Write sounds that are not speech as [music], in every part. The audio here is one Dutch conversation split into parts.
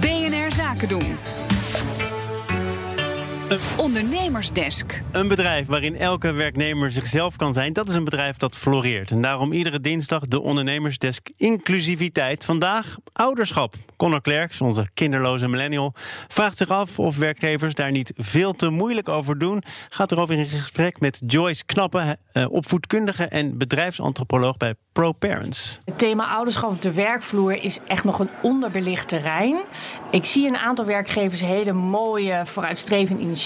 BNR Zaken doen. Ondernemersdesk. Een bedrijf waarin elke werknemer zichzelf kan zijn, dat is een bedrijf dat floreert. En daarom iedere dinsdag de Ondernemersdesk Inclusiviteit. Vandaag ouderschap. Conor Klerks, onze kinderloze millennial, vraagt zich af of werkgevers daar niet veel te moeilijk over doen. Gaat erover in gesprek met Joyce Knappen, eh, opvoedkundige en bedrijfsantropoloog bij ProParents. Het thema ouderschap op de werkvloer is echt nog een onderbelicht terrein. Ik zie een aantal werkgevers hele mooie vooruitstrevende initiatieven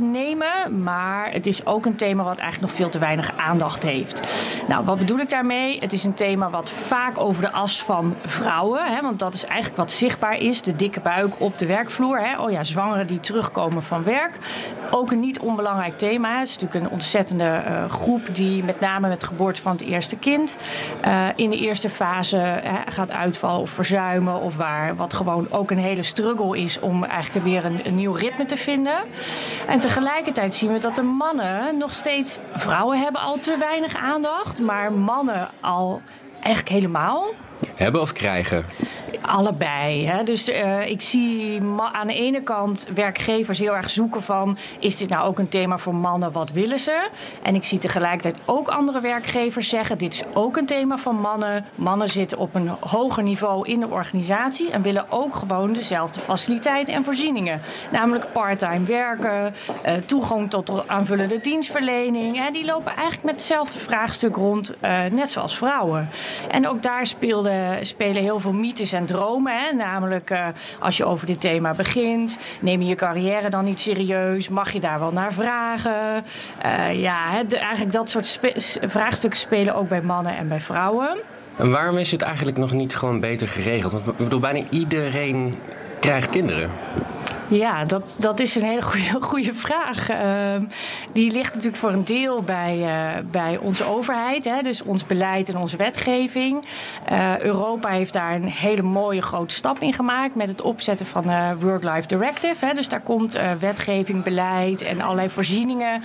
nemen. Maar het is ook een thema wat eigenlijk nog veel te weinig aandacht heeft. Nou, wat bedoel ik daarmee? Het is een thema wat vaak over de as van vrouwen, hè, want dat is eigenlijk wat zichtbaar is. De dikke buik op de werkvloer. Hè. Oh ja, zwangeren die terugkomen van werk. Ook een niet onbelangrijk thema. Het is natuurlijk een ontzettende uh, groep die met name met geboorte van het eerste kind uh, in de eerste fase gaat uitvallen of verzuimen. Of waar wat gewoon ook een hele struggle is om eigenlijk weer een nieuw ritme te vinden. En tegelijkertijd zien we dat de mannen nog steeds. Vrouwen hebben al te weinig aandacht, maar mannen al eigenlijk helemaal. Hebben of krijgen? Allebei. Hè. Dus uh, ik zie aan de ene kant werkgevers heel erg zoeken van... is dit nou ook een thema voor mannen, wat willen ze? En ik zie tegelijkertijd ook andere werkgevers zeggen... dit is ook een thema van mannen. Mannen zitten op een hoger niveau in de organisatie... en willen ook gewoon dezelfde faciliteiten en voorzieningen. Namelijk parttime werken, uh, toegang tot aanvullende dienstverlening. Hè. Die lopen eigenlijk met hetzelfde vraagstuk rond, uh, net zoals vrouwen. En ook daar spelen heel veel mythes en dromen. Hè? Namelijk, uh, als je over dit thema begint, neem je je carrière dan niet serieus? Mag je daar wel naar vragen? Uh, ja, eigenlijk dat soort vraagstukken spelen ook bij mannen en bij vrouwen. En waarom is het eigenlijk nog niet gewoon beter geregeld? Want ik bedoel, bijna iedereen krijgt kinderen. Ja, dat, dat is een hele goede, [laughs] goede vraag. Uh, die ligt natuurlijk voor een deel bij, uh, bij onze overheid, hè, dus ons beleid en onze wetgeving. Uh, Europa heeft daar een hele mooie grote stap in gemaakt met het opzetten van de Work-Life Directive. Hè, dus daar komt wetgeving, beleid en allerlei voorzieningen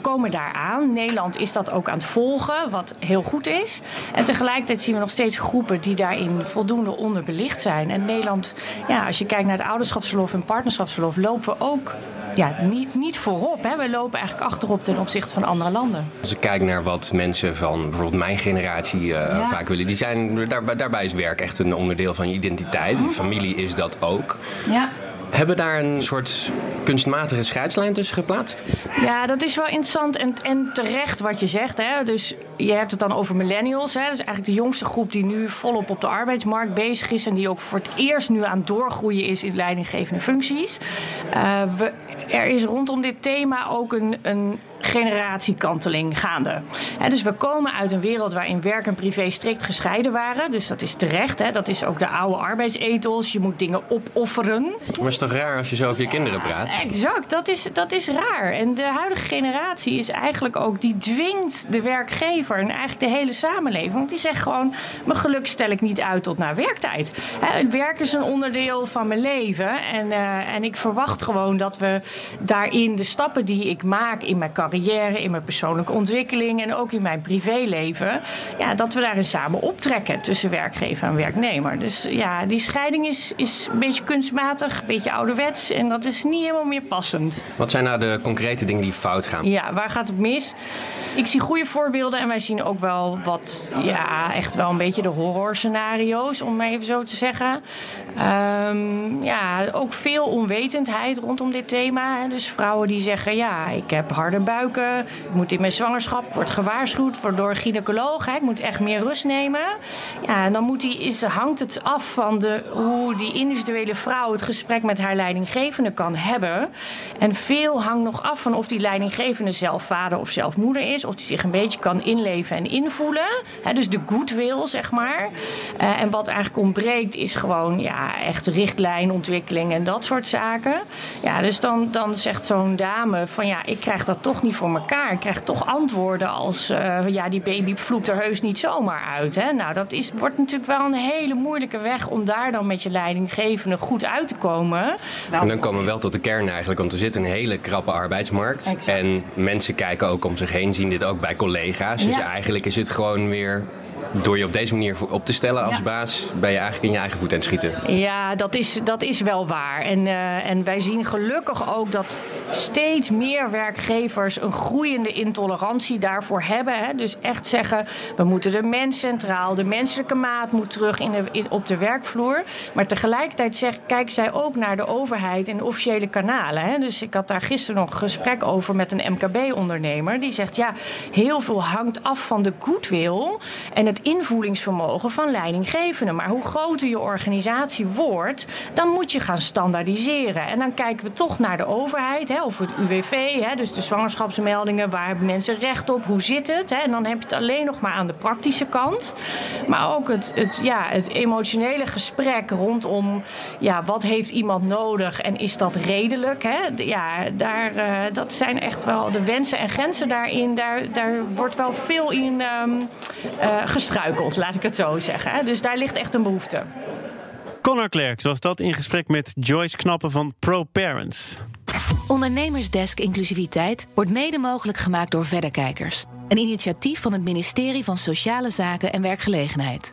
komen daar aan. Nederland is dat ook aan het volgen, wat heel goed is. En tegelijkertijd zien we nog steeds groepen die daarin voldoende onderbelicht zijn. En Nederland, ja, als je kijkt naar de ouderschapsverlof en partnerschapsverlof lopen we ook ja, niet, niet voorop. Hè. We lopen eigenlijk achterop ten opzichte van andere landen. Als ik kijk naar wat mensen van bijvoorbeeld mijn generatie uh, ja. vaak willen, die zijn, daar, daarbij is werk echt een onderdeel van je identiteit. Je familie is dat ook. Ja. Hebben daar een soort kunstmatige scheidslijn tussen geplaatst? Ja, dat is wel interessant en, en terecht wat je zegt. Hè. Dus je hebt het dan over millennials. Hè. Dat is eigenlijk de jongste groep die nu volop op de arbeidsmarkt bezig is. En die ook voor het eerst nu aan doorgroeien is in leidinggevende functies. Uh, we, er is rondom dit thema ook een, een generatiekanteling gaande. Dus we komen uit een wereld waarin werk en privé strikt gescheiden waren. Dus dat is terecht. Hè. Dat is ook de oude arbeidsethos. Je moet dingen opofferen. Maar het is toch raar als je zo over je kinderen praat? Exact, dat is, dat is raar. En de huidige generatie is eigenlijk ook... die dwingt de werkgever en eigenlijk de hele samenleving. Want die zegt gewoon... mijn geluk stel ik niet uit tot na werktijd. He, het werk is een onderdeel van mijn leven. En, uh, en ik verwacht gewoon dat we daarin de stappen die ik maak in mijn carrière, in mijn persoonlijke ontwikkeling en ook in mijn privéleven, ja, dat we daarin samen optrekken tussen werkgever en werknemer. Dus ja, die scheiding is, is een beetje kunstmatig, een beetje ouderwets en dat is niet helemaal meer passend. Wat zijn nou de concrete dingen die fout gaan? Ja, waar gaat het mis? Ik zie goede voorbeelden en wij zien ook wel wat, ja, echt wel een beetje de horrorscenario's, om maar even zo te zeggen. Um, ja, ook veel onwetendheid rondom dit thema. Dus vrouwen die zeggen, ja, ik heb harde ik moet in mijn zwangerschap, word gewaarschuwd door gynaecoloog, hè, ik moet echt meer rust nemen. Ja, en dan moet die, is, hangt het af van de, hoe die individuele vrouw het gesprek met haar leidinggevende kan hebben. En veel hangt nog af van of die leidinggevende zelf vader of zelf moeder is, of die zich een beetje kan inleven en invoelen. Hè, dus de goodwill, zeg maar. Uh, en wat eigenlijk ontbreekt is gewoon, ja, echt richtlijnontwikkeling en dat soort zaken. Ja, dus dan, dan zegt zo'n dame van ja, ik krijg dat toch niet voor elkaar. Ik krijg toch antwoorden als uh, ja, die baby vloept er heus niet zomaar uit. Hè? Nou, dat is, wordt natuurlijk wel een hele moeilijke weg om daar dan met je leidinggevende goed uit te komen. En dan komen we wel tot de kern eigenlijk, want er zit een hele krappe arbeidsmarkt. Exact. En mensen kijken ook om zich heen, zien dit ook bij collega's. Dus Ja. eigenlijk is het gewoon weer door je op deze manier op te stellen als baas, ben je eigenlijk in je eigen voet aan het schieten. Ja, dat is, dat is wel waar. En, uh, en wij zien gelukkig ook dat steeds meer werkgevers een groeiende intolerantie daarvoor hebben. Hè. Dus echt zeggen, we moeten de mens centraal, de menselijke maat moet terug in de, op de werkvloer. Maar tegelijkertijd zeg, kijken zij ook naar de overheid en de officiële kanalen. Hè. Dus ik had daar gisteren nog een gesprek over met een MKB-ondernemer. Die zegt, ja, heel veel hangt af van de goodwill en het invoelingsvermogen van leidinggevenden. Maar hoe groter je organisatie wordt, dan moet je gaan standaardiseren. En dan kijken we toch naar de overheid, hè, of het UWV, hè, dus de zwangerschapsmeldingen, waar hebben mensen recht op, hoe zit het? Hè? En dan heb je het alleen nog maar aan de praktische kant. Maar ook het, het, ja, het emotionele gesprek rondom ja, wat heeft iemand nodig en is dat redelijk? Hè? Ja, daar, uh, dat zijn echt wel de wensen en grenzen daarin. Daar, daar wordt wel veel in um, uh, gestruikeld, laat ik het zo zeggen. Hè? Dus daar ligt echt een behoefte. Connor Klerk zoals dat in gesprek met Joyce Knappen van ProParents. Ondernemersdesk Inclusiviteit wordt mede mogelijk gemaakt door Verderkijkers. Een initiatief van het ministerie van Sociale Zaken en Werkgelegenheid.